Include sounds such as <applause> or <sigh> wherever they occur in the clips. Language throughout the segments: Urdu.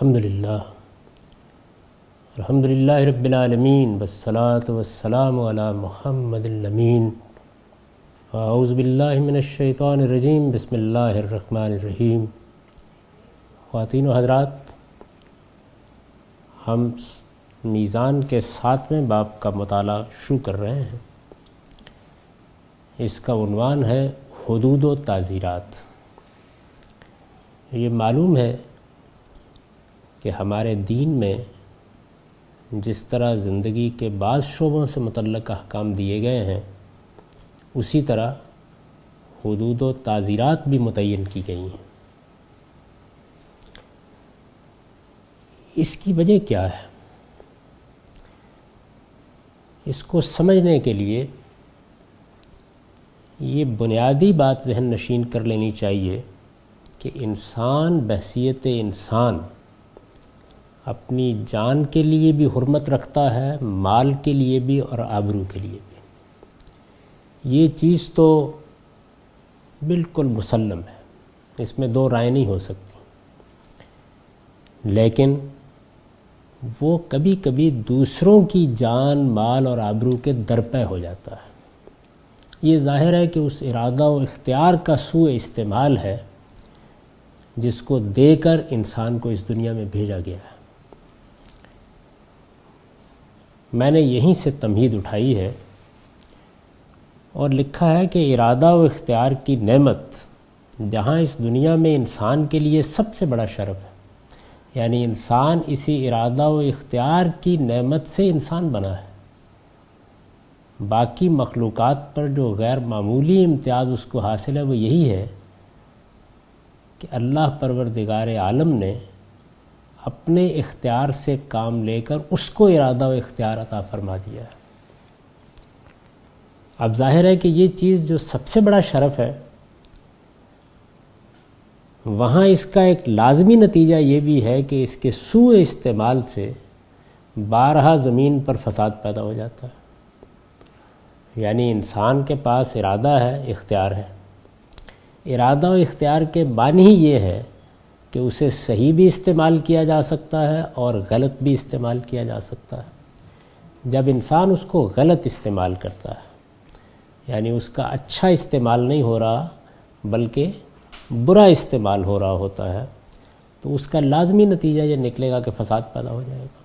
الحمد للہ الحمد للہ رب العالمین، والصلاة والسلام علی محمد الامین۔ اعوذ باللہ من الشیطان الرجیم، بسم اللہ الرحمن الرحیم۔ خواتین و حضرات، ہم میزان کے ساتویں باب کا مطالعہ شروع کر رہے ہیں۔ اس کا عنوان ہے حدود و تعزیرات۔ یہ معلوم ہے کہ ہمارے دین میں جس طرح زندگی کے بعض شعبوں سے متعلق احکام دیے گئے ہیں، اسی طرح حدود و تعزیرات بھی متعین کی گئی ہیں۔ اس کی وجہ کیا ہے؟ اس کو سمجھنے کے لیے یہ بنیادی بات ذہن نشین کر لینی چاہیے کہ انسان، بحثیت انسان اپنی جان کے لیے بھی حرمت رکھتا ہے، مال کے لیے بھی اور آبرو کے لیے بھی۔ یہ چیز تو بالکل مسلم ہے۔ اس میں دو رائے نہیں ہو سکتی۔ لیکن وہ کبھی کبھی دوسروں کی جان، مال اور آبرو کے درپے ہو جاتا ہے۔ یہ ظاہر ہے کہ اس ارادہ و اختیار کا سوء استعمال ہے، جس کو دے کر انسان کو اس دنیا میں بھیجا گیا ہے۔ میں نے یہیں سے تمہید اٹھائی ہے اور لکھا ہے کہ ارادہ و اختیار کی نعمت جہاں اس دنیا میں انسان کے لیے سب سے بڑا شرف ہے یعنی انسان اسی ارادہ و اختیار کی نعمت سے انسان بنا ہے۔ باقی مخلوقات پر جو غیر معمولی امتیاز اس کو حاصل ہے، وہ یہی ہے کہ اللہ پروردگار عالم نے اپنے اختیار سے کام لے کر اس کو ارادہ و اختیار عطا فرما دیا ہے۔ اب ظاہر ہے کہ یہ چیز جو سب سے بڑا شرف ہے، وہاں اس کا ایک لازمی نتیجہ یہ بھی ہے کہ اس کے سوء استعمال سے بارہا زمین پر فساد پیدا ہو جاتا ہے۔ یعنی انسان کے پاس ارادہ ہے، اختیار ہے۔ ارادہ و اختیار کے معنی ہی یہ ہے کہ اسے صحیح بھی استعمال کیا جا سکتا ہے اور غلط بھی استعمال کیا جا سکتا ہے۔ جب انسان اس کو غلط استعمال کرتا ہے یعنی اس کا اچھا استعمال نہیں ہو رہا، بلکہ برا استعمال ہو رہا ہوتا ہے، تو اس کا لازمی نتیجہ یہ نکلے گا کہ فساد پیدا ہو جائے گا۔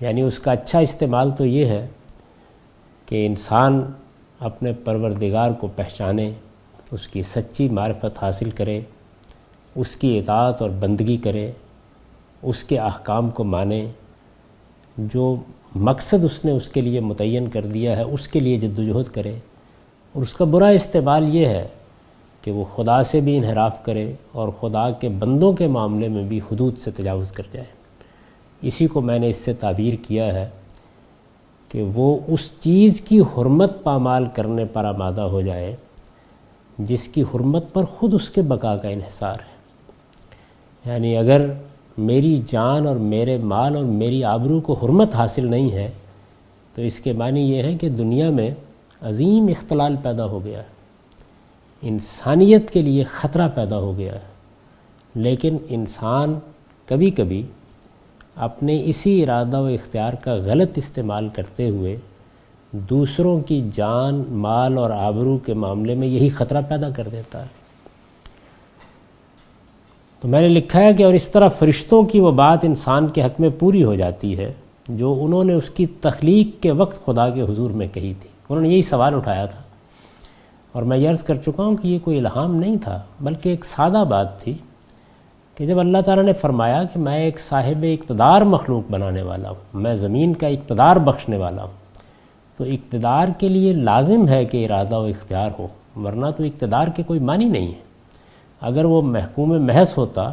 یعنی اس کا اچھا استعمال تو یہ ہے کہ انسان اپنے پروردگار کو پہچانے، اس کی سچی معرفت حاصل کرے اس کی اطاعت اور بندگی کرے، اس کے احکام کو مانے۔ جو مقصد اس نے اس کے لیے متعین کر دیا ہے، اس کے لیے جد وجہد کرے۔ اور اس کا برا استعمال یہ ہے کہ وہ خدا سے بھی انحراف کرے اور خدا کے بندوں کے معاملے میں بھی حدود سے تجاوز کر جائے۔ اسی کو میں نے اس سے تعبیر کیا ہے کہ وہ اس چیز کی حرمت پامال کرنے پر آمادہ ہو جائے، جس کی حرمت پر خود اس کے بقا کا انحصار ہے۔ یعنی اگر میری جان اور میرے مال اور میری آبرو کو حرمت حاصل نہیں ہے، تو اس کے معنی یہ ہے کہ دنیا میں عظیم اختلال پیدا ہو گیا ہے۔ انسانیت کے لیے خطرہ پیدا ہو گیا ہے۔ لیکن انسان کبھی کبھی اپنے اسی ارادہ و اختیار کا غلط استعمال کرتے ہوئے دوسروں کی جان، مال اور آبرو کے معاملے میں یہی خطرہ پیدا کر دیتا ہے۔ تو میں نے لکھا ہے کہ اور اس طرح فرشتوں کی وہ بات انسان کے حق میں پوری ہو جاتی ہے جو انہوں نے اس کی تخلیق کے وقت خدا کے حضور میں کہی تھی۔ انہوں نے یہی سوال اٹھایا تھا۔ اور میں عرض کر چکا ہوں کہ یہ کوئی الہام نہیں تھا، بلکہ ایک سادہ بات تھی کہ جب اللہ تعالیٰ نے فرمایا کہ میں ایک صاحب اقتدار مخلوق بنانے والا ہوں، میں زمین کا اقتدار بخشنے والا ہوں، تو اقتدار کے لیے لازم ہے کہ ارادہ و اختیار ہو، ورنہ تو اقتدار کے کوئی معنی نہیں ہے۔ اگر وہ محکوم محض ہوتا،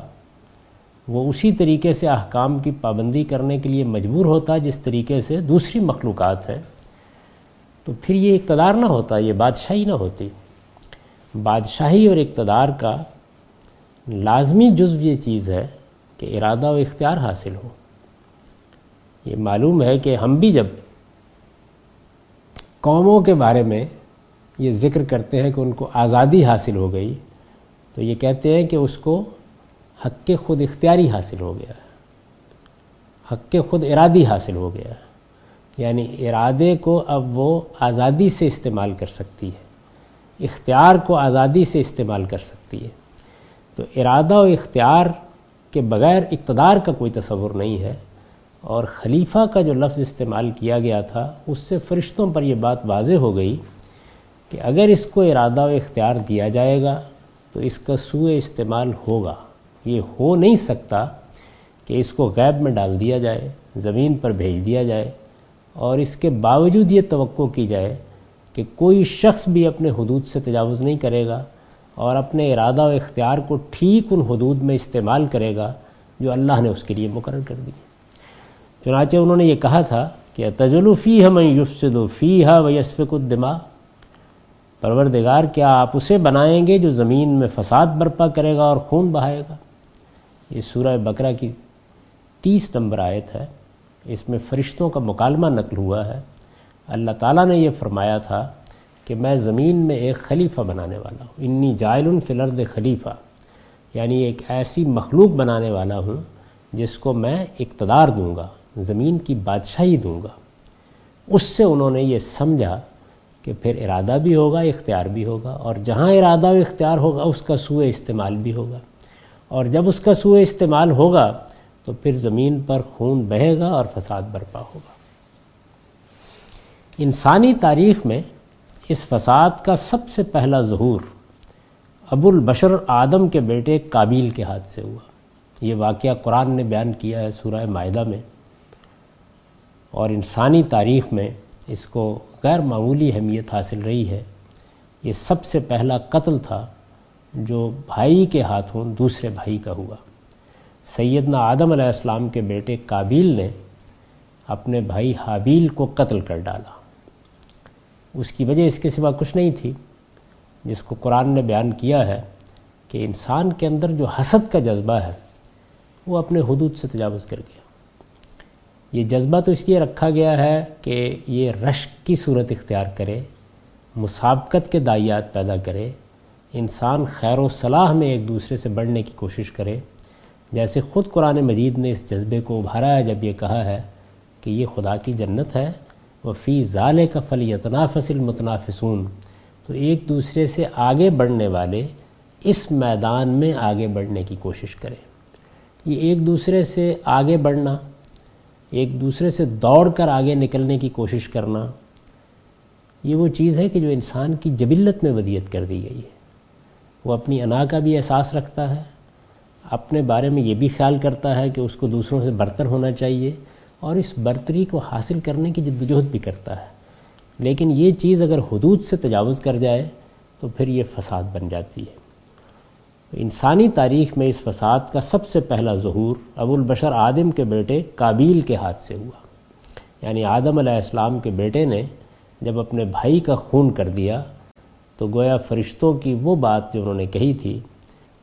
وہ اسی طریقے سے احکام کی پابندی کرنے کے لیے مجبور ہوتا جس طریقے سے دوسری مخلوقات ہیں، تو پھر یہ اقتدار نہ ہوتا، یہ بادشاہی نہ ہوتی۔ بادشاہی اور اقتدار کا لازمی جزو یہ چیز ہے کہ ارادہ و اختیار حاصل ہو۔ یہ معلوم ہے کہ ہم بھی جب قوموں کے بارے میں یہ ذکر کرتے ہیں کہ ان کو آزادی حاصل ہو گئی تو یہ کہتے ہیں کہ اس کو حق کے خود اختیاری حاصل ہو گیا۔ حق کے خود ارادی حاصل ہو گیا۔ یعنی ارادے کو اب وہ آزادی سے استعمال کر سکتی ہے۔ اختیار کو آزادی سے استعمال کر سکتی ہے۔ تو ارادہ و اختیار کے بغیر اقتدار کا کوئی تصور نہیں ہے۔ اور خلیفہ کا جو لفظ استعمال کیا گیا تھا، اس سے فرشتوں پر یہ بات واضح ہو گئی کہ اگر اس کو ارادہ و اختیار دیا جائے گا تو اس کا سوء استعمال ہوگا۔ یہ ہو نہیں سکتا کہ اس کو غیب میں ڈال دیا جائے، زمین پر بھیج دیا جائے اور اس کے باوجود یہ توقع کی جائے کہ کوئی شخص بھی اپنے حدود سے تجاوز نہیں کرے گا اور اپنے ارادہ و اختیار کو ٹھیک ان حدود میں استعمال کرے گا جو اللہ نے اس کے لیے مقرر کر دی۔ چنانچہ انہوں نے یہ کہا تھا کہ تجلو فی ہم یفسد و فی ہا و یسفق الدماء۔ پروردگار، کیا آپ اسے بنائیں گے جو زمین میں فساد برپا کرے گا اور خون بہائے گا؟ یہ سورہ بقرہ کی تیس نمبر آیت ہے۔ اس میں فرشتوں کا مکالمہ نقل ہوا ہے۔ اللہ تعالیٰ نے یہ فرمایا تھا کہ میں زمین میں ایک خلیفہ بنانے والا ہوں۔ انی جائل فلرد خلیفہ۔ یعنی ایک ایسی مخلوق بنانے والا ہوں جس کو میں اقتدار دوں گا، زمین کی بادشاہی دوں گا۔ اس سے انہوں نے یہ سمجھا کہ پھر ارادہ بھی ہوگا، اختیار بھی ہوگا، اور جہاں ارادہ و اختیار ہوگا، اس کا سوء استعمال بھی ہوگا۔ اور جب اس کا سوء استعمال ہوگا، تو پھر زمین پر خون بہے گا اور فساد برپا ہوگا۔ انسانی تاریخ میں اس فساد کا سب سے پہلا ظہور ابو البشر آدم کے بیٹے کابیل کے ہاتھ سے ہوا۔ یہ واقعہ قرآن نے بیان کیا ہے سورہ معاہدہ میں۔ اور انسانی تاریخ میں اس کو غیر معمولی اہمیت حاصل رہی ہے۔ یہ سب سے پہلا قتل تھا جو بھائی کے ہاتھوں دوسرے بھائی کا ہوا۔ سیدنا آدم علیہ السلام کے بیٹے کابیل نے اپنے بھائی حابیل کو قتل کر ڈالا۔ اس کی وجہ اس کے سوا کچھ نہیں تھی۔ جس کو قرآن نے بیان کیا ہے کہ انسان کے اندر جو حسد کا جذبہ ہے، وہ اپنے حدود سے تجاوز کر گیا۔ یہ جذبہ تو اس لیے رکھا گیا ہے کہ یہ رشک کی صورت اختیار کرے، مسابقت کے دائیات پیدا کرے، انسان خیر و صلاح میں ایک دوسرے سے بڑھنے کی کوشش کرے۔ جیسے خود قرآن مجید نے اس جذبے کو ابھارا ہے، جب یہ کہا ہے کہ یہ خدا کی جنت ہے وہ فی ظال کا فل المتنافسون۔ تو ایک دوسرے سے آگے بڑھنے والے اس میدان میں آگے بڑھنے کی کوشش کریں یہ ایک دوسرے سے آگے بڑھنا ایک دوسرے سے دوڑ کر آگے نکلنے کی کوشش کرنا، یہ وہ چیز ہے کہ جو انسان کی جبلت میں ودیت کر دی گئی ہے۔ وہ اپنی انا کا بھی احساس رکھتا ہے، اپنے بارے میں یہ بھی خیال کرتا ہے کہ اس کو دوسروں سے برتر ہونا چاہیے اور اس برتری کو حاصل کرنے کی جدوجہد بھی کرتا ہے۔ لیکن یہ چیز اگر حدود سے تجاوز کر جائے تو پھر یہ فساد بن جاتی ہے۔ انسانی تاریخ میں اس فساد کا سب سے پہلا ظہور ابو البشر آدم کے بیٹے کابیل کے ہاتھ سے ہوا۔ یعنی آدم علیہ السلام کے بیٹے نے جب اپنے بھائی کا خون کر دیا تو گویا فرشتوں کی وہ بات جو انہوں نے کہی تھی،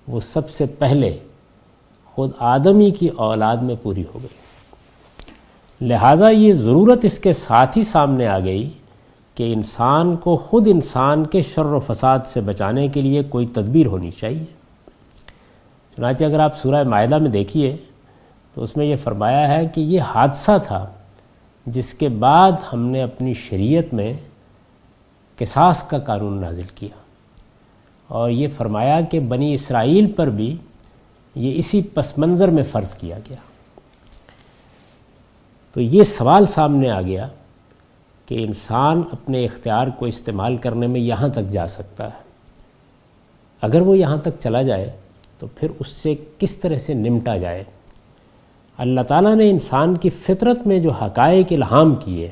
وہ سب سے پہلے خود آدمی کی اولاد میں پوری ہو گئی۔ لہٰذا یہ ضرورت اس کے ساتھ ہی سامنے آ گئی کہ انسان کو خود انسان کے شر و فساد سے بچانے کے لیے کوئی تدبیر ہونی چاہیے۔ چنانچہ اگر آپ سورہ معاہدہ میں دیکھیے، تو اس میں یہ فرمایا ہے کہ یہ حادثہ تھا جس کے بعد ہم نے اپنی شریعت میں قصاص کا قانون نازل کیا۔ اور یہ فرمایا کہ بنی اسرائیل پر بھی یہ اسی پس منظر میں فرض کیا گیا۔ تو یہ سوال سامنے آ گیا کہ انسان اپنے اختیار کو استعمال کرنے میں یہاں تک جا سکتا ہے۔ اگر وہ یہاں تک چلا جائے تو پھر اس سے کس طرح سے نمٹا جائے؟ اللہ تعالیٰ نے انسان کی فطرت میں جو حقائق الہام کیے،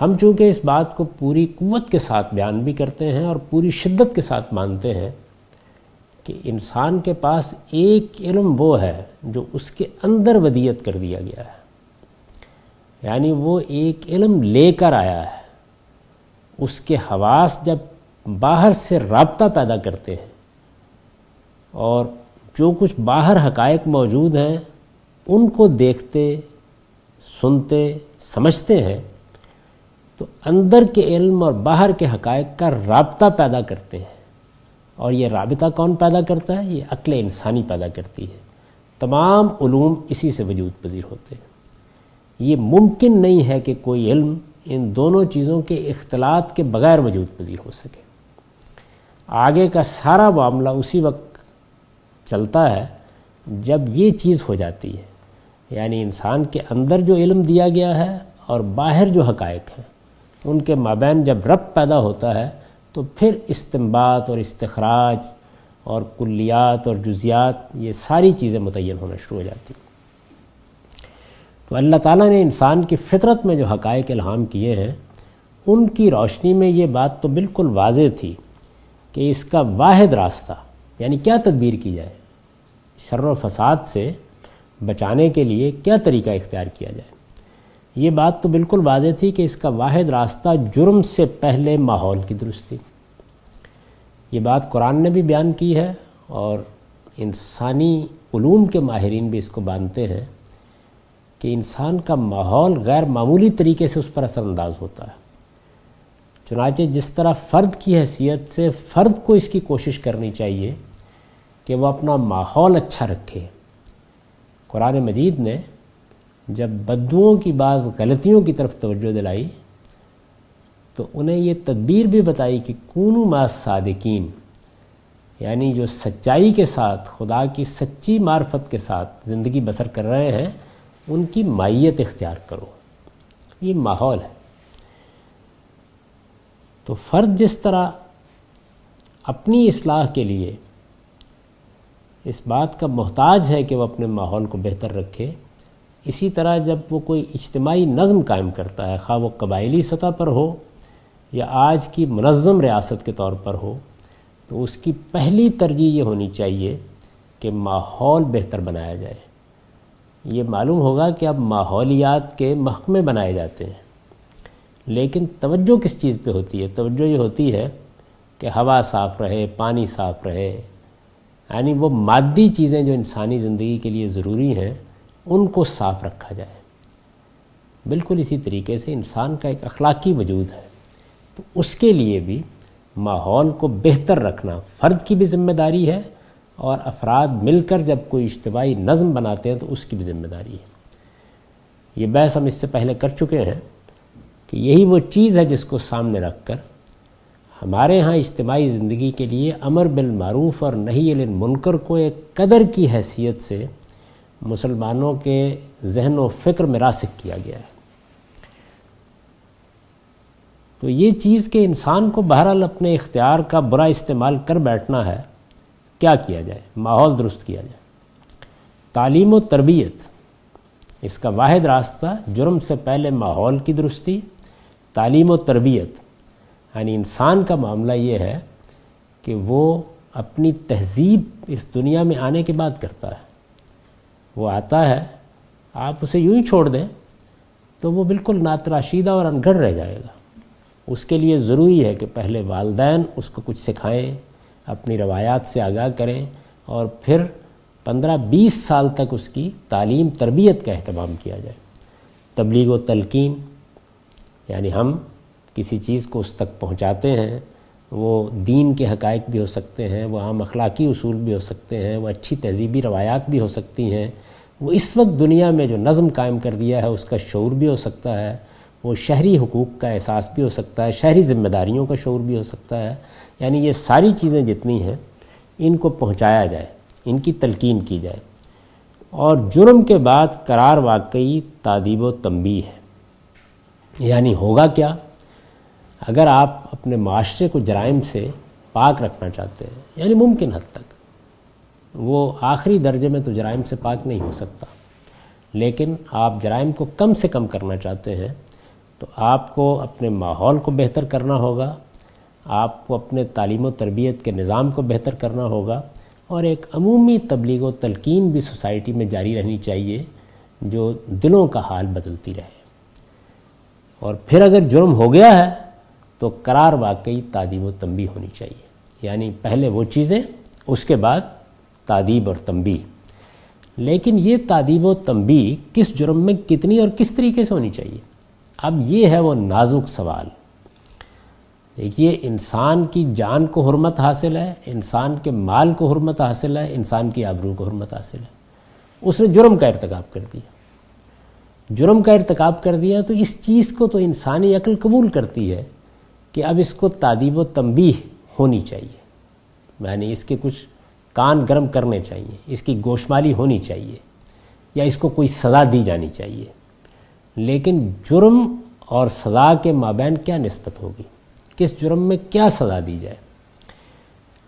ہم چونکہ اس بات کو پوری قوت کے ساتھ بیان بھی کرتے ہیں اور پوری شدت کے ساتھ مانتے ہیں کہ انسان کے پاس ایک علم وہ ہے جو اس کے اندر ودیت کر دیا گیا ہے۔ یعنی وہ ایک علم لے کر آیا ہے۔ اس کے حواس جب باہر سے رابطہ پیدا کرتے ہیں اور جو کچھ باہر حقائق موجود ہیں، ان کو دیکھتے، سنتے، سمجھتے ہیں، تو اندر کے علم اور باہر کے حقائق کا رابطہ پیدا کرتے ہیں۔ اور یہ رابطہ کون پیدا کرتا ہے؟ یہ عقل انسانی پیدا کرتی ہے۔ تمام علوم اسی سے وجود پذیر ہوتے ہیں۔ یہ ممکن نہیں ہے کہ کوئی علم ان دونوں چیزوں کے اختلاط کے بغیر وجود پذیر ہو سکے۔ آگے کا سارا معاملہ اسی وقت چلتا ہے، جب یہ چیز ہو جاتی ہے یعنی انسان کے اندر جو علم دیا گیا ہے اور باہر جو حقائق ہیں، ان کے مابین جب رب پیدا ہوتا ہے، تو پھر استمبات اور استخراج اور کلیات اور جزیات، یہ ساری چیزیں متعین ہونا شروع ہو جاتی تو اللہ تعالیٰ نے انسان کی فطرت میں جو حقائق الہام کیے ہیں، ان کی روشنی میں یہ بات تو بالکل واضح تھی کہ اس کا واحد راستہ یعنی کیا تدبیر کی جائے؟ شر و فساد سے بچانے کے لیے کیا طریقہ اختیار کیا جائے؟ یہ بات تو بالکل واضح تھی کہ اس کا واحد راستہ جرم سے پہلے ماحول کی درستی یہ بات قرآن نے بھی بیان کی ہے اور انسانی علوم کے ماہرین بھی اس کو مانتے ہیں کہ انسان کا ماحول غیر معمولی طریقے سے اس پر اثر انداز ہوتا ہے۔ چنانچہ جس طرح فرد کی حیثیت سے فرد کو اس کی کوشش کرنی چاہیے کہ وہ اپنا ماحول اچھا رکھے۔ قرآن مجید نے جب بدوؤں کی بعض غلطیوں کی طرف توجہ دلائی تو انہیں یہ تدبیر بھی بتائی کہ کونو ما صادقین یعنی جو سچائی کے ساتھ، خدا کی سچی معرفت کے ساتھ زندگی بسر کر رہے ہیں، ان کی مائیت اختیار کرو۔ یہ ماحول ہے۔ تو فرد جس طرح اپنی اصلاح کے لیے اس بات کا محتاج ہے کہ وہ اپنے ماحول کو بہتر رکھے۔ اسی طرح جب وہ کوئی اجتماعی نظم قائم کرتا ہے، خواہ وہ قبائلی سطح پر ہو یا آج کی منظم ریاست کے طور پر ہو، تو اس کی پہلی ترجیح یہ ہونی چاہیے کہ ماحول بہتر بنایا جائے۔ یہ معلوم ہوگا کہ اب ماحولیات کے محکمے بنائے جاتے ہیں۔ لیکن توجہ کس چیز پہ ہوتی ہے؟ توجہ یہ ہوتی ہے کہ ہوا صاف رہے، پانی صاف رہے یعنی وہ مادی چیزیں جو انسانی زندگی کے لیے ضروری ہیں، ان کو صاف رکھا جائے۔ بالکل اسی طریقے سے انسان کا ایک اخلاقی وجود ہے۔ تو اس کے لیے بھی ماحول کو بہتر رکھنا فرد کی بھی ذمہ داری ہے اور افراد مل کر جب کوئی اجتماعی نظم بناتے ہیں تو اس کی بھی ذمہ داری ہے۔ یہ بحث ہم اس سے پہلے کر چکے ہیں کہ یہی وہ چیز ہے جس کو سامنے رکھ کر ہمارے ہاں اجتماعی زندگی کے لیے امر بالمعروف اور نہیں المنکر کو ایک قدر کی حیثیت سے مسلمانوں کے ذہن و فکر میں راسک کیا گیا ہے۔ تو یہ چیز کہ انسان کو بہرحال اپنے اختیار کا برا استعمال کر بیٹھنا ہے، کیا کیا جائے؟ ماحول درست کیا جائے؟ تعلیم و تربیت، اس کا واحد راستہ جرم سے پہلے ماحول کی درستی، تعلیم و تربیت یعنی انسان کا معاملہ یہ ہے کہ وہ اپنی تہذیب اس دنیا میں آنے کے بعد کرتا ہے۔ وہ آتا ہے، آپ اسے یوں ہی چھوڑ دیں تو وہ بالکل ناتراشیدہ اور انگڑ رہ جائے گا۔ اس کے لیے ضروری ہے کہ پہلے والدین اس کو کچھ سکھائیں، اپنی روایات سے آگاہ کریں اور پھر پندرہ بیس سال تک اس کی تعلیم، تربیت کا اہتمام کیا جائے۔ تبلیغ و تلقین یعنی ہم کسی چیز کو اس تک پہنچاتے ہیں، وہ دین کے حقائق بھی ہو سکتے ہیں، وہ عام اخلاقی اصول بھی ہو سکتے ہیں، وہ اچھی تہذیبی روایات بھی ہو سکتی ہیں۔ وہ اس وقت دنیا میں جو نظم قائم کر دیا ہے، اس کا شعور بھی ہو سکتا ہے۔ وہ شہری حقوق کا احساس بھی ہو سکتا ہے، شہری ذمہ داریوں کا شعور بھی ہو سکتا ہے۔ یعنی یہ ساری چیزیں جتنی ہیں، ان کو پہنچایا جائے، ان کی تلقین کی جائے۔ اور جرم کے بعد قرار واقعی تعدیب و تنبی ہے۔ یعنی ہوگا کیا؟ اگر آپ اپنے معاشرے کو جرائم سے پاک رکھنا چاہتے ہیں یعنی ممکن حد تک، وہ آخری درجے میں تو جرائم سے پاک نہیں ہو سکتا۔ لیکن آپ جرائم کو کم سے کم کرنا چاہتے ہیں، تو آپ کو اپنے ماحول کو بہتر کرنا ہوگا، آپ کو اپنے تعلیم و تربیت کے نظام کو بہتر کرنا ہوگا، اور ایک عمومی تبلیغ و تلقین بھی سوسائٹی میں جاری رہنی چاہیے، جو دلوں کا حال بدلتی رہے۔ اور پھر اگر جرم ہو گیا ہے تو قرار واقعی تعدیب و تنبی ہونی چاہیے۔ یعنی پہلے وہ چیزیں، اس کے بعد تعدیب اور تنبی لیکن یہ تعدیب و تنبی کس جرم میں کتنی اور کس طریقے سے ہونی چاہیے؟ اب یہ ہے وہ نازک سوال۔ دیکھیے، انسان کی جان کو حرمت حاصل ہے، انسان کے مال کو حرمت حاصل ہے، انسان کی آبرو کو حرمت حاصل ہے۔ اس نے جرم کا ارتکاب کر دیا۔ جرم کا ارتکاب کر دیا تو اس چیز کو تو انسانی عقل قبول کرتی ہے۔ کہ اب اس کو تعدیب و تنبیہ ہونی چاہیے۔ یعنی اس کے کچھ کان گرم کرنے چاہیے، اس کی گوشمالی ہونی چاہیے، یا اس کو کوئی سزا دی جانی چاہیے۔ لیکن جرم اور سزا کے مابین کیا نسبت ہوگی؟ کس جرم میں کیا سزا دی جائے؟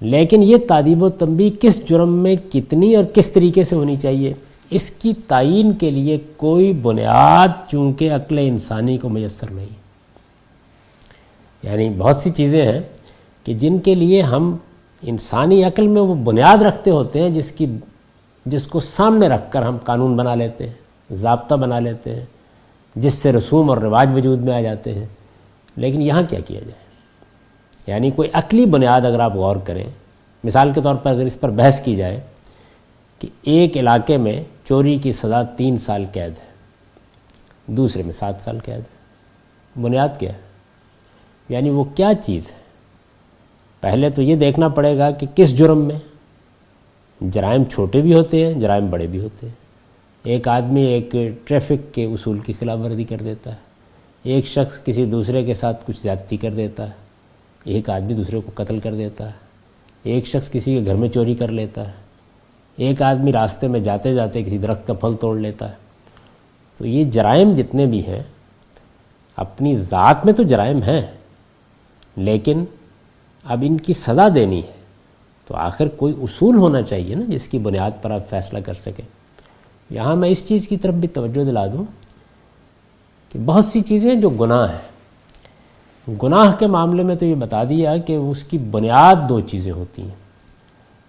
لیکن یہ تعدیب و تنبی کس جرم میں کتنی اور کس طریقے سے ہونی چاہیے؟ اس کی تعین کے لیے کوئی بنیاد چونکہ عقل انسانی کو میسر نہیں۔ یعنی بہت سی چیزیں ہیں کہ جن کے لیے ہم انسانی عقل میں وہ بنیاد رکھتے ہوتے ہیں جس کی جس کو سامنے رکھ کر ہم قانون بنا لیتے ہیں، ضابطہ بنا لیتے ہیں، جس سے رسوم اور رواج وجود میں آ جاتے ہیں۔ لیکن یہاں کیا کیا جائے؟ یعنی کوئی عقلی بنیاد اگر آپ غور کریں، مثال کے طور پر اگر اس پر بحث کی جائے کہ ایک علاقے میں چوری کی سزا تین سال قید ہے، دوسرے میں سات سال قید ہے۔ بنیاد کیا ہے؟ یعنی وہ کیا چیز ہے؟ پہلے تو یہ دیکھنا پڑے گا کہ کس جرم میں؟ جرائم چھوٹے بھی ہوتے ہیں، جرائم بڑے بھی ہوتے ہیں۔ ایک آدمی ایک ٹریفک کے اصول کی خلاف ورزی کر دیتا ہے۔ ایک شخص کسی دوسرے کے ساتھ کچھ زیادتی کر دیتا ہے۔ ایک آدمی دوسرے کو قتل کر دیتا ہے۔ ایک شخص کسی کے گھر میں چوری کر لیتا ہے۔ ایک آدمی راستے میں جاتے جاتے کسی درخت کا پھل توڑ لیتا ہے۔ تو یہ جرائم جتنے بھی ہیں، اپنی ذات میں تو جرائم ہیں۔ لیکن اب ان کی سزا دینی ہے۔ تو آخر کوئی اصول ہونا چاہیے نا جس کی بنیاد پر آپ فیصلہ کر سکیں۔ یہاں میں اس چیز کی طرف بھی توجہ دلا دوں کہ بہت سی چیزیں جو گناہ ہیں۔ گناہ کے معاملے میں تو یہ بتا دیا کہ اس کی بنیاد دو چیزیں ہوتی ہیں۔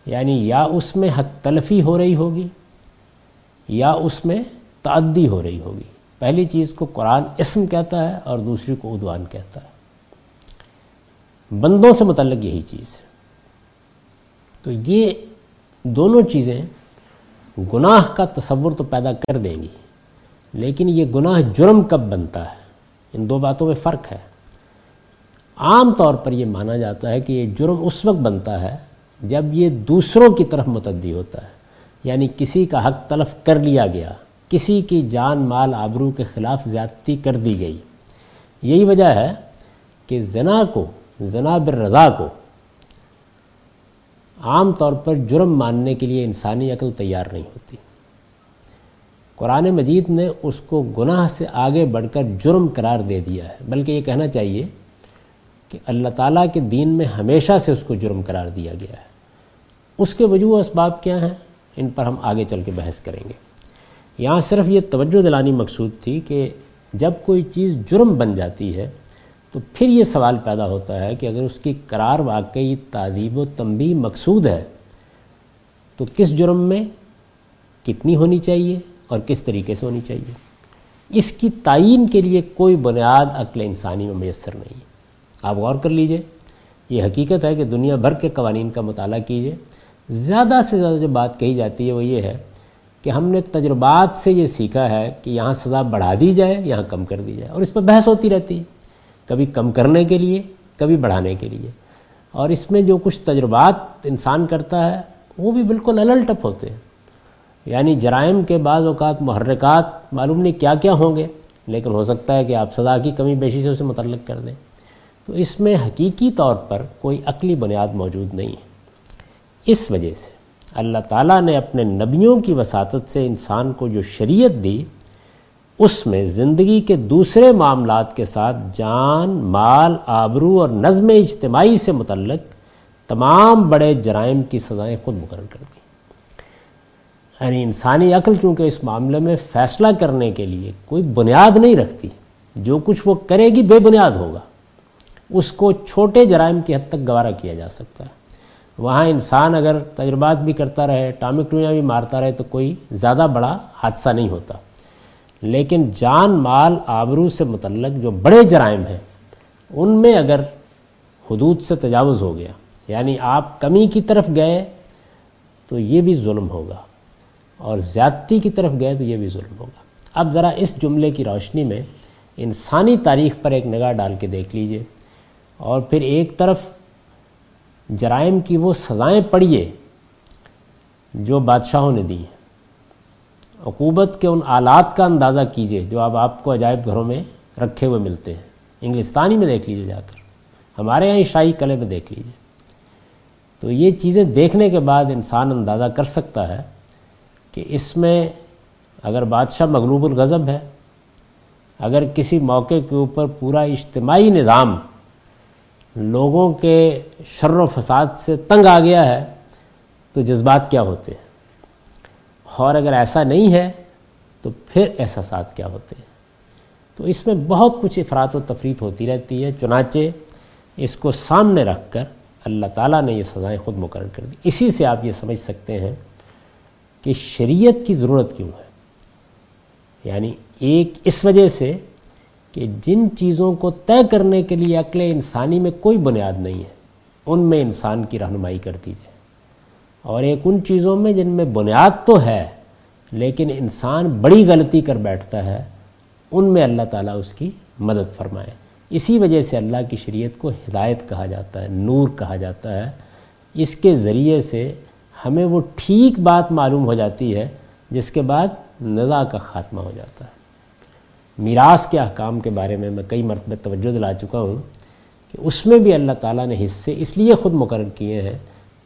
یعنی یا اس میں حق تلفی ہو رہی ہوگی یا اس میں تعدی ہو رہی ہوگی۔ پہلی چیز کو قرآن اسم کہتا ہے اور دوسری کو ادوان کہتا ہے۔ بندوں سے متعلق یہی چیز ہے۔ تو یہ دونوں چیزیں گناہ کا تصور تو پیدا کر دیں گی، لیکن یہ گناہ جرم کب بنتا ہے؟ ان دو باتوں میں فرق ہے۔ عام طور پر یہ مانا جاتا ہے کہ یہ جرم اس وقت بنتا ہے جب یہ دوسروں کی طرف متعدی ہوتا ہے یعنی کسی کا حق تلف کر لیا گیا، کسی کی جان، مال، آبرو کے خلاف زیادتی کر دی گئی۔ یہی وجہ ہے کہ زنا کو زنا بالرضا کو۔ عام طور پر جرم ماننے کے لیے انسانی عقل تیار نہیں ہوتی۔ قرآن مجید نے اس کو گناہ سے آگے بڑھ کر جرم قرار دے دیا ہے، بلکہ یہ کہنا چاہیے کہ اللہ تعالیٰ کے دین میں ہمیشہ سے اس کو جرم قرار دیا گیا ہے۔ اس کے وجوہ اسباب کیا ہیں؟ ان پر ہم آگے چل کے بحث کریں گے۔ یہاں صرف یہ توجہ دلانی مقصود تھی کہ جب کوئی چیز جرم بن جاتی ہے تو پھر یہ سوال پیدا ہوتا ہے کہ اگر اس کی قرار واقعی تعدیب و تنبی مقصود ہے، تو کس جرم میں کتنی ہونی چاہیے اور کس طریقے سے ہونی چاہیے؟ اس کی تعین کے لیے کوئی بنیاد عقل انسانی میں میسر نہیں ہے۔ آپ غور کر لیجیے، یہ حقیقت ہے کہ دنیا بھر کے قوانین کا مطالعہ کیجیے۔ زیادہ سے زیادہ جو بات کہی جاتی ہے وہ یہ ہے کہ ہم نے تجربات سے یہ سیکھا ہے کہ یہاں سزا بڑھا دی جائے، یہاں کم کر دی جائے، اور اس پہ بحث ہوتی رہتی ہے۔ کبھی کم کرنے کے لیے، کبھی بڑھانے کے لیے۔ اور اس میں جو کچھ تجربات انسان کرتا ہے، وہ بھی بالکل الل ٹپ ہوتے ہیں۔ یعنی جرائم کے بعض اوقات محرکات معلوم نہیں کیا کیا ہوں گے، لیکن ہو سکتا ہے کہ آپ سزا کی کمی بیشی سے اسے متعلق کر دیں۔ تو اس میں حقیقی طور پر کوئی عقلی بنیاد موجود نہیں ہے۔ اس وجہ سے اللہ تعالیٰ نے اپنے نبیوں کی وساطت سے انسان کو جو شریعت دی اس میں زندگی کے دوسرے معاملات کے ساتھ جان، مال، آبرو اور نظم اجتماعی سے متعلق تمام بڑے جرائم کی سزائیں خود مقرر کر دیں یعنی انسانی عقل چونکہ اس معاملے میں فیصلہ کرنے کے لیے کوئی بنیاد نہیں رکھتی، جو کچھ وہ کرے گی بے بنیاد ہوگا۔ اس کو چھوٹے جرائم کی حد تک گوارہ کیا جا سکتا ہے۔ وہاں انسان اگر تجربات بھی کرتا رہے ٹامک ٹوئیاں بھی مارتا رہے، تو کوئی زیادہ بڑا حادثہ نہیں ہوتا۔ لیکن جان مال آبرو سے متعلق جو بڑے جرائم ہیں، ان میں اگر حدود سے تجاوز ہو گیا یعنی آپ کمی کی طرف گئے تو یہ بھی ظلم ہوگا، اور زیادتی کی طرف گئے تو یہ بھی ظلم ہوگا۔ اب ذرا اس جملے کی روشنی میں انسانی تاریخ پر ایک نگاہ ڈال کے دیکھ لیجیے، اور پھر ایک طرف جرائم کی وہ سزائیں پڑھیے جو بادشاہوں نے دی۔ ہیں عقوبت کے ان آلات کا اندازہ کیجیے جو اب آپ کو عجائب گھروں میں رکھے ہوئے ملتے ہیں۔ انگلستانی میں دیکھ لیجیے جا کر۔ ہمارے یہاں شاہی قلعے میں دیکھ لیجیے۔ تو یہ چیزیں دیکھنے کے بعد انسان اندازہ کر سکتا ہے کہ اس میں اگر بادشاہ مغلوب الغضب ہے، اگر کسی موقع کے اوپر پورا اجتماعی نظام لوگوں کے شر و فساد سے تنگ آ گیا ہے، تو جذبات کیا ہوتے ہیں؟ اور اگر ایسا نہیں ہے تو پھر احساسات کیا ہوتے ہیں؟ تو اس میں بہت کچھ افراد و تفریح ہوتی رہتی ہے، چنانچہ اس کو سامنے رکھ کر اللہ تعالیٰ نے یہ سزائیں خود مقرر کر دی۔ اسی سے آپ یہ سمجھ سکتے ہیں کہ شریعت کی ضرورت کیوں ہے؟ یعنی ایک اس وجہ سے کہ جن چیزوں کو طے کرنے کے لیے عقل انسانی میں کوئی بنیاد نہیں ہے، ان میں انسان کی رہنمائی کر دی جائے۔ اور ایک ان چیزوں میں جن میں بنیاد تو ہے، لیکن انسان بڑی غلطی کر بیٹھتا ہے، ان میں اللہ تعالیٰ اس کی مدد فرمائے۔ اسی وجہ سے اللہ کی شریعت کو ہدایت کہا جاتا ہے، نور کہا جاتا ہے۔ اس کے ذریعے سے ہمیں وہ ٹھیک بات معلوم ہو جاتی ہے، جس کے بعد نزا کا خاتمہ ہو جاتا ہے۔ میراث کے احکام کے بارے میں میں کئی مرتبہ توجہ دلا چکا ہوں کہ اس میں بھی اللہ تعالیٰ نے حصے اس لیے خود مقرر کیے ہیں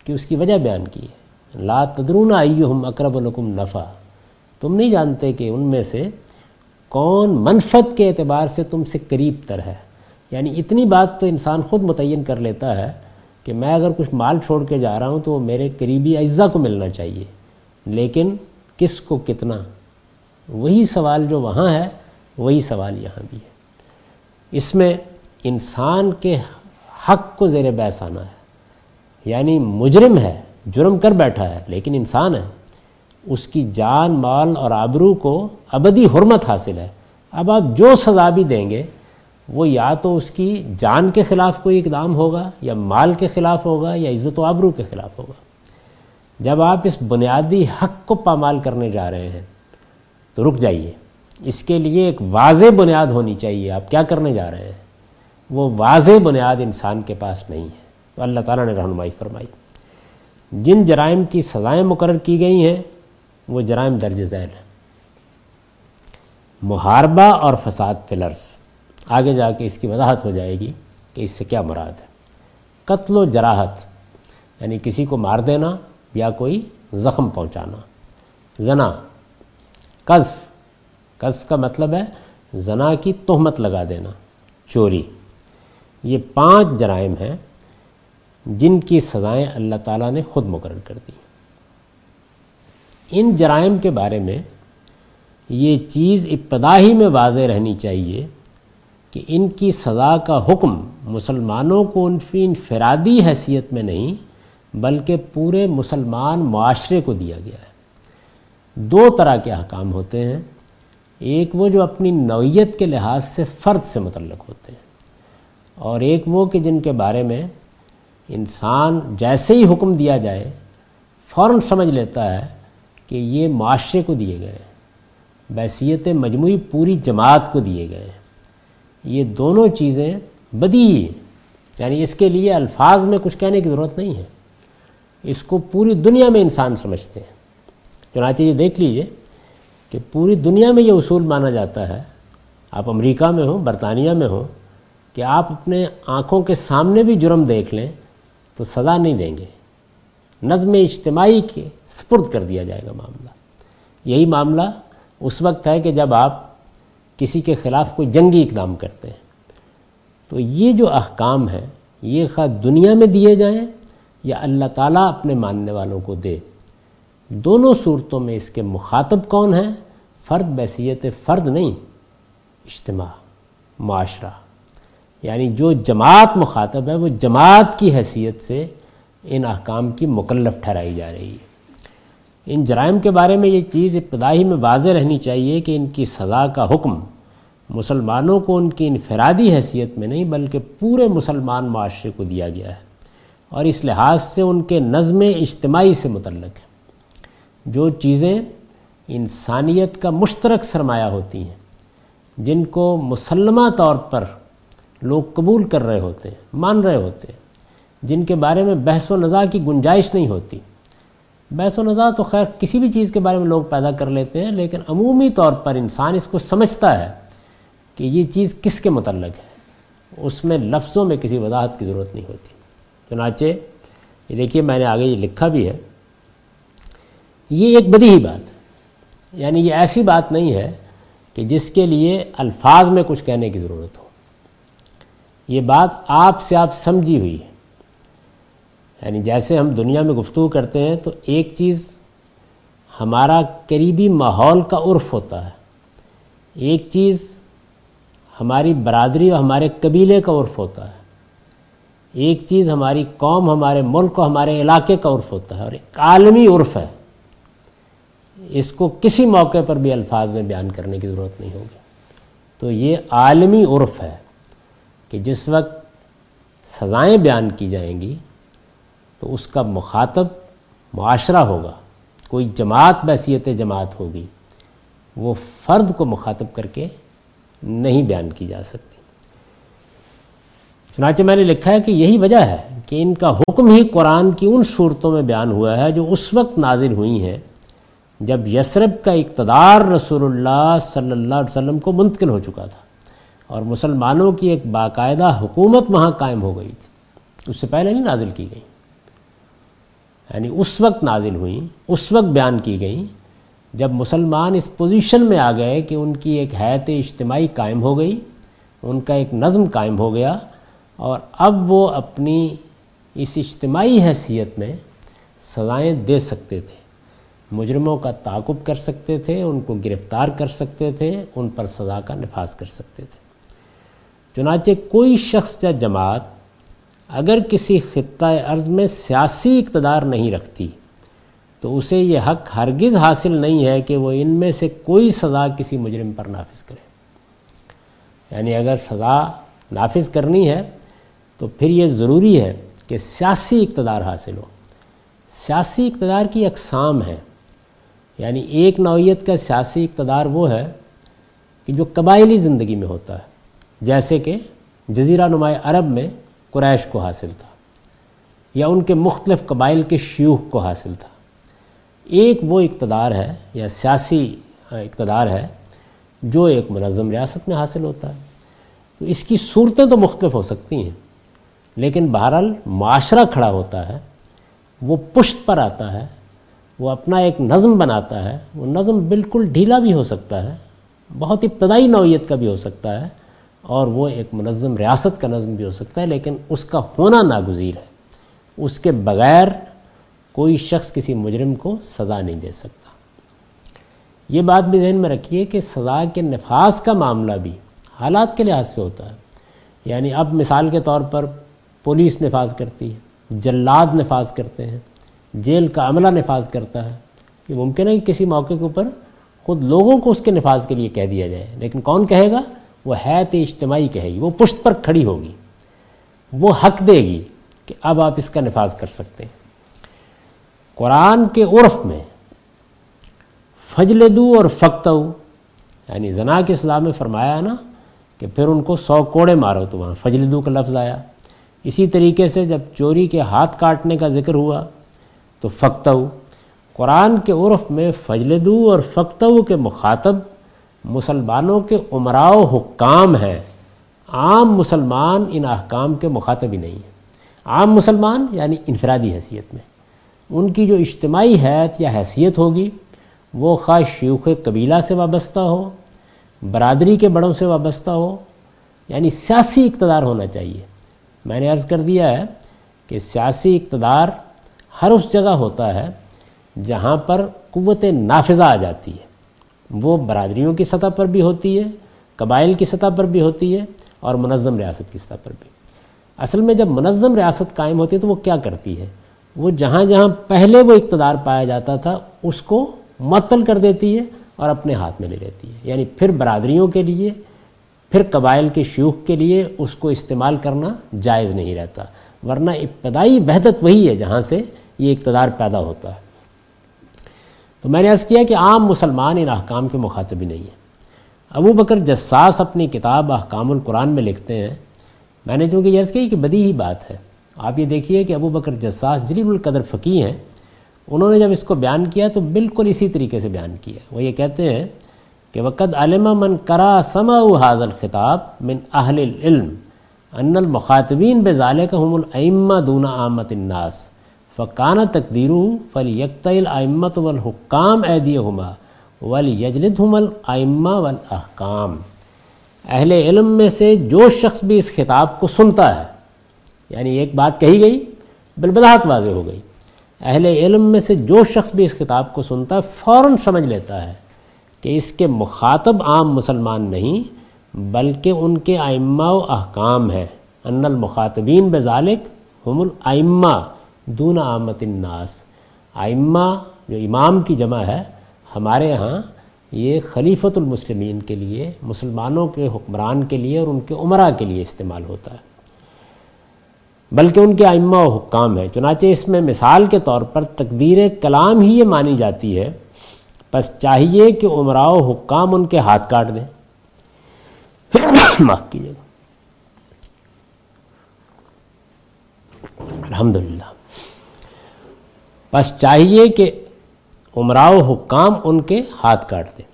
کہ اس کی وجہ بیان کی ہے۔ لا تدرون ایہم اقرب لکم نفع۔ تم نہیں جانتے کہ ان میں سے کون منفت کے اعتبار سے تم سے قریب تر ہے۔ یعنی اتنی بات تو انسان خود متعین کر لیتا ہے کہ میں اگر کچھ مال چھوڑ کے جا رہا ہوں تو وہ میرے قریبی اجزاء کو ملنا چاہیے۔ لیکن کس کو کتنا؟ وہی سوال جو وہاں ہے، وہی سوال یہاں بھی ہے۔ اس میں انسان کے حق کو زیر بحث آنا ہے۔ یعنی مجرم ہے، جرم کر بیٹھا ہے، لیکن انسان ہے۔ اس کی جان، مال اور آبرو کو ابدی حرمت حاصل ہے۔ اب آپ جو سزا بھی دیں گے، وہ یا تو اس کی جان کے خلاف کوئی اقدام ہوگا، یا مال کے خلاف ہوگا، یا عزت و آبرو کے خلاف ہوگا۔ جب آپ اس بنیادی حق کو پامال کرنے جا رہے ہیں، تو رک جائیے۔ اس کے لیے ایک واضح بنیاد ہونی چاہیے۔ آپ کیا کرنے جا رہے ہیں؟ وہ واضح بنیاد انسان کے پاس نہیں ہے۔ تو اللہ تعالیٰ نے رہنمائی فرمائی۔ جن جرائم کی سزائیں مقرر کی گئی ہیں، وہ جرائم درج ذیل ہیں۔ محاربہ اور فساد پلرز آگے جا کے اس کی وضاحت ہو جائے گی کہ اس سے کیا مراد ہے۔ قتل و جراحت یعنی کسی کو مار دینا یا کوئی زخم پہنچانا۔ زنا، قذف۔ قذف کا مطلب ہے زنا کی تہمت لگا دینا، چوری۔ یہ پانچ جرائم ہیں جن کی سزائیں اللہ تعالیٰ نے خود مقرر کر دی ان جرائم کے بارے میں یہ چیز ابتدائی میں واضح رہنی چاہیے کہ ان کی سزا کا حکم مسلمانوں کو انفی انفرادی حیثیت میں نہیں، بلکہ پورے مسلمان معاشرے کو دیا گیا ہے۔ دو طرح کے احکام ہوتے ہیں۔ ایک وہ جو اپنی نوعیت کے لحاظ سے فرد سے متعلق ہوتے ہیں، اور ایک وہ کہ جن کے بارے میں انسان جیسے ہی حکم دیا جائے، فوراً سمجھ لیتا ہے کہ یہ معاشرے کو دیے گئے بحثیت مجموعی پوری جماعت کو دیے گئے۔ یہ دونوں چیزیں بدی ہیں۔ یعنی اس کے لیے الفاظ میں کچھ کہنے کی ضرورت نہیں ہے۔ اس کو پوری دنیا میں انسان سمجھتے ہیں۔ چنانچہ یہ دیکھ لیجیے کہ پوری دنیا میں یہ اصول مانا جاتا ہے۔ آپ امریکہ میں ہوں، برطانیہ میں ہوں، کہ آپ اپنے آنکھوں کے سامنے بھی جرم دیکھ لیں تو سزا نہیں دیں گے۔ نظم اجتماعی کے سپرد کر دیا جائے گا معاملہ۔ یہی معاملہ اس وقت ہے کہ جب آپ کسی کے خلاف کوئی جنگی اقدام کرتے ہیں۔ تو یہ جو احکام ہیں، یہ خواہ دنیا میں دیے جائیں یا اللہ تعالیٰ اپنے ماننے والوں کو دے، دونوں صورتوں میں اس کے مخاطب کون ہیں؟ فرد بحثیت فرد نہیں، اجتماع، معاشرہ۔ یعنی جو جماعت مخاطب ہے وہ جماعت کی حیثیت سے ان احکام کی مکلف ٹھہرائی جا رہی ہے۔ ان جرائم کے بارے میں یہ چیز ابتدائی میں واضح رہنی چاہیے کہ ان کی سزا کا حکم مسلمانوں کو ان کی انفرادی حیثیت میں نہیں بلکہ پورے مسلمان معاشرے کو دیا گیا ہے اور اس لحاظ سے ان کے نظم اجتماعی سے متعلق ہے۔ جو چیزیں انسانیت کا مشترک سرمایہ ہوتی ہیں، جن کو مسلمہ طور پر لوگ قبول کر رہے ہوتے ہیں، مان رہے ہوتے ہیں۔ جن کے بارے میں بحث و نظا کی گنجائش نہیں ہوتی۔ بحث و نظا تو خیر کسی بھی چیز کے بارے میں لوگ پیدا کر لیتے ہیں، لیکن عمومی طور پر انسان اس کو سمجھتا ہے کہ یہ چیز کس کے متعلق ہے۔ اس میں لفظوں میں کسی وضاحت کی ضرورت نہیں ہوتی۔ چنانچہ، یہ دیکھیے، میں نے آگے یہ لکھا بھی ہے۔ یہ ایک بدی ہی بات یعنی یہ ایسی بات نہیں ہے کہ جس کے لیے الفاظ میں کچھ کہنے کی ضرورت ہو۔ یہ بات آپ سے آپ سمجھی ہوئی ہے۔ یعنی جیسے ہم دنیا میں گفتگو کرتے ہیں تو ایک چیز ہمارا قریبی ماحول کا عرف ہوتا ہے۔ ایک چیز ہماری برادری اور ہمارے قبیلے کا عرف ہوتا ہے۔ ایک چیز ہماری قوم، ہمارے ملک اور ہمارے علاقے کا عرف ہوتا ہے اور ایک عالمی عرف ہے۔ اس کو کسی موقع پر بھی الفاظ میں بیان کرنے کی ضرورت نہیں ہوگی۔ تو یہ عالمی عرف ہے۔ کہ جس وقت سزائیں بیان کی جائیں گی تو اس کا مخاطب معاشرہ ہوگا، کوئی جماعت بحثیت جماعت ہوگی، وہ فرد کو مخاطب کر کے نہیں بیان کی جا سکتی۔ چنانچہ میں نے لکھا ہے کہ یہی وجہ ہے کہ ان کا حکم ہی قرآن کی ان صورتوں میں بیان ہوا ہے جو اس وقت نازل ہوئی ہیں جب یسرب کا اقتدار رسول اللہ صلی اللہ علیہ وسلم کو منتقل ہو چکا تھا۔ اور مسلمانوں کی ایک باقاعدہ حکومت وہاں قائم ہو گئی تھی۔ اس سے پہلے نہیں نازل کی گئی۔ یعنی اس وقت نازل ہوئیں اس وقت بیان کی گئیں جب مسلمان اس پوزیشن میں آ گئے کہ ان کی ایک حیت اجتماعی قائم ہو گئی، ان کا ایک نظم قائم ہو گیا اور اب وہ اپنی اس اجتماعی حیثیت میں سزائیں دے سکتے تھے۔ مجرموں کا تعاقب کر سکتے تھے، ان کو گرفتار کر سکتے تھے، ان پر سزا کا نفاذ کر سکتے تھے۔ چنانچہ کوئی شخص یا جماعت اگر کسی خطۂ عرض میں سیاسی اقتدار نہیں رکھتی، تو اسے یہ حق ہرگز حاصل نہیں ہے کہ وہ ان میں سے کوئی سزا کسی مجرم پر نافذ کرے۔ یعنی اگر سزا نافذ کرنی ہے، تو پھر یہ ضروری ہے کہ سیاسی اقتدار حاصل ہو۔ سیاسی اقتدار کی اقسام ہیں یعنی ایک نوعیت کا سیاسی اقتدار وہ ہے کہ جو قبائلی زندگی میں ہوتا ہے۔ جیسے کہ جزیرہ نمایاں عرب میں قریش کو حاصل تھا یا ان کے مختلف قبائل کے شیوخ کو حاصل تھا۔ ایک وہ اقتدار ہے یا سیاسی اقتدار ہے جو ایک منظم ریاست میں حاصل ہوتا ہے۔ تو اس کی صورتیں تو مختلف ہو سکتی ہیں، لیکن بہرحال معاشرہ کھڑا ہوتا ہے، وہ پشت پر آتا ہے، وہ اپنا ایک نظم بناتا ہے، وہ نظم بالکل ڈھیلا بھی ہو سکتا ہے، بہت ابتدائی نوعیت کا بھی ہو سکتا ہے اور وہ ایک منظم ریاست کا نظم بھی ہو سکتا ہے، لیکن اس کا ہونا ناگزیر ہے۔ اس کے بغیر کوئی شخص کسی مجرم کو سزا نہیں دے سکتا۔ یہ بات بھی ذہن میں رکھیے کہ سزا کے نفاذ کا معاملہ بھی حالات کے لحاظ سے ہوتا ہے۔ یعنی اب مثال کے طور پر پولیس نفاذ کرتی ہے، جلاد نفاذ کرتے ہیں، جیل کا عملہ نفاذ کرتا ہے۔ یہ ممکن ہے کہ کسی موقع کے اوپر خود لوگوں کو اس کے نفاذ کے لیے کہہ دیا جائے، لیکن کون کہے گا؟ وہ حیت اجتماعی کہے گی، وہ پشت پر کھڑی ہوگی، وہ حق دے گی کہ اب آپ اس کا نفاذ کر سکتے ہیں۔ قرآن کے عرف میں فجل دو اور فقتو یعنی زنا کے سزا میں فرمایا نا کہ پھر ان کو سو کوڑے مارو تو وہاں فجل دو کا لفظ آیا۔ اسی طریقے سے جب چوری کے ہاتھ کاٹنے کا ذکر ہوا تو فقتو قرآن کے عرف میں فجلدو اور فقتو کے مخاطب مسلمانوں کے عمراء حکام ہیں، عام مسلمان ان احکام کے مخاطب ہی نہیں ہیں۔ عام مسلمان یعنی انفرادی حیثیت میں۔ ان کی جو اجتماعی حیت یا حیثیت ہوگی، وہ خواہ شیوخ قبیلہ سے وابستہ ہو، برادری کے بڑوں سے وابستہ ہو یعنی سیاسی اقتدار ہونا چاہیے۔ میں نے عرض کر دیا ہے کہ سیاسی اقتدار ہر اس جگہ ہوتا ہے جہاں پر قوت نافذہ آ جاتی ہے۔ وہ برادریوں کی سطح پر بھی ہوتی ہے، قبائل کی سطح پر بھی ہوتی ہے اور منظم ریاست کی سطح پر بھی۔ اصل میں جب منظم ریاست قائم ہوتی ہے تو وہ کیا کرتی ہے؟ وہ جہاں جہاں پہلے وہ اقتدار پایا جاتا تھا، اس کو معطل کر دیتی ہے اور اپنے ہاتھ میں لے لیتی ہے۔ یعنی پھر برادریوں کے لیے، پھر قبائل کے شیوخ کے لیے اس کو استعمال کرنا جائز نہیں رہتا۔ ورنہ ابتدائی وحدت وہی ہے جہاں سے یہ اقتدار پیدا ہوتا ہے۔ تو میں نے عرض کیا کہ عام مسلمان ان احکام کے مخاطب ہی نہیں ہیں۔ ابو بکر جساس اپنی کتاب احکام القرآن میں لکھتے ہیں۔ میں نے چونکہ یس کی کہ بدی ہی بات ہے۔ آپ یہ دیکھیے کہ ابو بکر جساس جلیل القدر فقی ہیں۔ انہوں نے جب اس کو بیان کیا تو بالکل اسی طریقے سے بیان کیا۔ وہ یہ کہتے ہیں کہ وقت علم من کرا سما حاضل خطاب من اہل العلم ان المخاطبین بے ظال کا حم العمہ دون آمت الناس۔ فقانہ تقدیر فل یکت العمت والحکام ایدی ہما ول یجلد ہم العمہ والاحکام اہل علم میں سے جو شخص بھی اس خطاب کو سنتا ہے یعنی ایک بات کہی گئی بالبداحت واضح ہو گئی۔ اہل علم میں سے جو شخص بھی اس خطاب کو سنتا ہے، فوراً سمجھ لیتا ہے کہ اس کے مخاطب عام مسلمان نہیں، بلکہ ان کے آئمہ و احکام ہیں۔ ان المخاطبین بذالک ہم الائمہ۔ دون آمت الناس۔ آئمہ جو امام کی جمع ہے، ہمارے ہاں یہ خلیفۃ المسلمین کے لیے، مسلمانوں کے حکمران کے لیے اور ان کے عمرہ کے لیے استعمال ہوتا ہے۔ بلکہ ان کے ائمہ و حکام ہیں۔ چنانچہ اس میں مثال کے طور پر تقدیر کلام ہی یہ مانی جاتی ہے، بس چاہیے کہ عمراء و حکام ان کے ہاتھ کاٹ دیں۔ <coughs> معاف کیجیے۔ گا الحمد للہ بس چاہیے کہ عمراء و حکام ان کے ہاتھ کاٹ دیں۔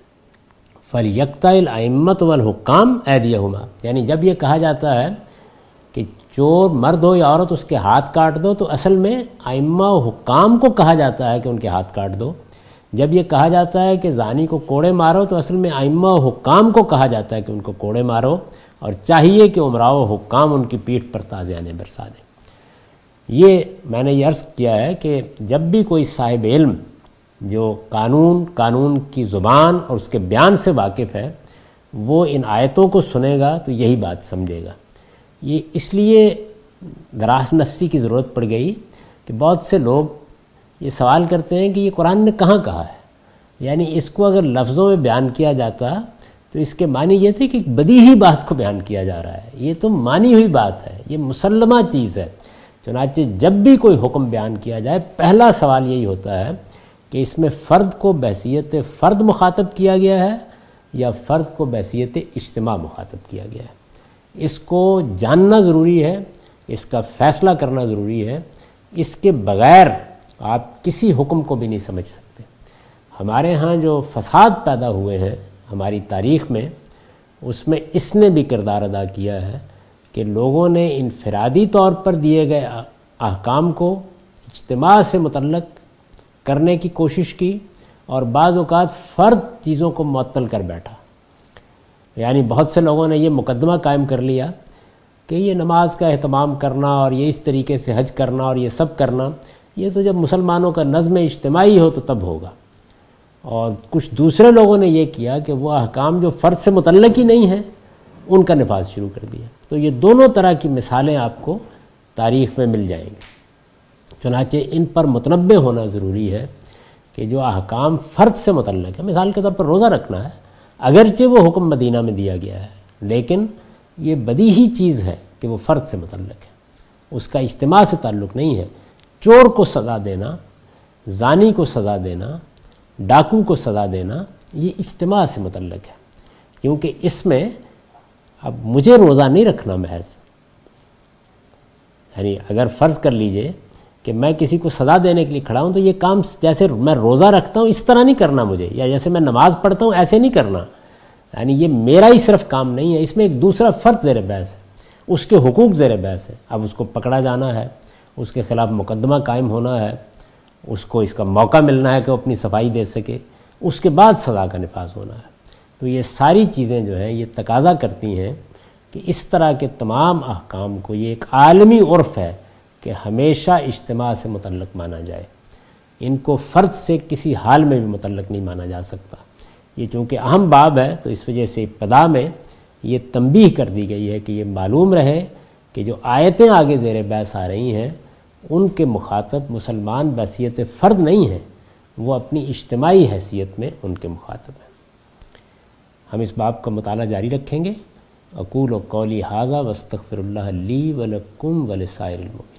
فل یکتا العمت والحکام ایدیہ یعنی جب یہ کہا جاتا ہے کہ چور مرد ہو یا عورت اس کے ہاتھ کاٹ دو، تو اصل میں آئمہ و حکام کو کہا جاتا ہے کہ ان کے ہاتھ کاٹ دو۔ جب یہ کہا جاتا ہے کہ زانی کو کوڑے مارو، تو اصل میں آئمہ و حکام کو کہا جاتا ہے کہ ان کو کوڑے مارو۔ اور چاہیے کہ عمراء و حکام ان کی پیٹھ پر تازیانے برسا دیں۔ یہ میں نے یہ عرض کیا ہے کہ جب بھی کوئی صاحب علم جو قانون قانون کی زبان اور اس کے بیان سے واقف ہے، وہ ان آیتوں کو سنے گا تو یہی بات سمجھے گا۔ یہ اس لیے دراس نفسی کی ضرورت پڑ گئی کہ بہت سے لوگ یہ سوال کرتے ہیں کہ یہ قرآن نے کہاں کہا ہے؟ یعنی اس کو اگر لفظوں میں بیان کیا جاتا تو اس کے معنی یہ تھے کہ بدی ہی بات کو بیان کیا جا رہا ہے۔ یہ تو مانی ہوئی بات ہے، یہ مسلمہ چیز ہے۔ چنانچہ جب بھی کوئی حکم بیان کیا جائے، پہلا سوال یہی ہوتا ہے کہ اس میں فرد کو بحثیت فرد مخاطب کیا گیا ہے یا فرد کو بحثیت اجتماع مخاطب کیا گیا ہے؟ اس کو جاننا ضروری ہے، اس کا فیصلہ کرنا ضروری ہے، اس کے بغیر آپ کسی حکم کو بھی نہیں سمجھ سکتے۔ ہمارے ہاں جو فساد پیدا ہوئے ہیں ہماری تاریخ میں، اس میں اس نے بھی کردار ادا کیا ہے کہ لوگوں نے انفرادی طور پر دیے گئے احکام کو اجتماع سے متعلق کرنے کی کوشش کی اور بعض اوقات فرد چیزوں کو معطل کر بیٹھا۔ یعنی بہت سے لوگوں نے یہ مقدمہ قائم کر لیا کہ یہ نماز کا اہتمام کرنا اور یہ اس طریقے سے حج کرنا اور یہ سب کرنا، یہ تو جب مسلمانوں کا نظم اجتماعی ہو تو تب ہوگا۔ اور کچھ دوسرے لوگوں نے یہ کیا کہ وہ احکام جو فرد سے متعلق ہی نہیں ہیں ان کا نفاذ شروع کر دیا۔ تو یہ دونوں طرح کی مثالیں آپ کو تاریخ میں مل جائیں گی۔ چنانچہ ان پر متنبع ہونا ضروری ہے کہ جو احکام فرد سے متعلق ہے مثال کے طور پر روزہ رکھنا ہے، اگرچہ وہ حکم مدینہ میں دیا گیا ہے، لیکن یہ بدی ہی چیز ہے کہ وہ فرد سے متعلق ہے۔ اس کا اجتماع سے تعلق نہیں ہے۔ چور کو سزا دینا، زانی کو سزا دینا، ڈاکو کو سزا دینا، یہ اجتماع سے متعلق ہے۔ کیونکہ اس میں اب مجھے روزہ نہیں رکھنا محض۔ یعنی اگر فرض کر لیجیے کہ میں کسی کو سزا دینے کے لیے کھڑا ہوں تو یہ کام جیسے میں روزہ رکھتا ہوں اس طرح نہیں کرنا مجھے، یا جیسے میں نماز پڑھتا ہوں ایسے نہیں کرنا۔ یعنی یہ میرا ہی صرف کام نہیں ہے، اس میں ایک دوسرا فرد زیر بحث ہے، اس کے حقوق زیر بحث ہے۔ اب اس کو پکڑا جانا ہے، اس کے خلاف مقدمہ قائم ہونا ہے، اس کو اس کا موقع ملنا ہے کہ وہ اپنی صفائی دے سکے، اس کے بعد سزا کا نفاذ ہونا ہے۔ تو یہ ساری چیزیں جو ہیں یہ تقاضا کرتی ہیں کہ اس طرح کے تمام احکام کو یہ ایک عالمی عرف ہے کہ ہمیشہ اجتماع سے متعلق مانا جائے۔ ان کو فرد سے کسی حال میں بھی متعلق نہیں مانا جا سکتا۔ یہ چونکہ اہم باب ہے تو اس وجہ سے ابتدا میں یہ تنبیہ کر دی گئی ہے کہ یہ معلوم رہے کہ جو آیتیں آگے زیر بحث آ رہی ہیں، ان کے مخاطب مسلمان بحثیت فرد نہیں ہیں، وہ اپنی اجتماعی حیثیت میں ان کے مخاطب ہیں۔ ہم اس باب کا مطالعہ جاری رکھیں گے۔ اقول و قولی حاضہ وسطر اللہ لی ولکم ولسائر المؤمنین۔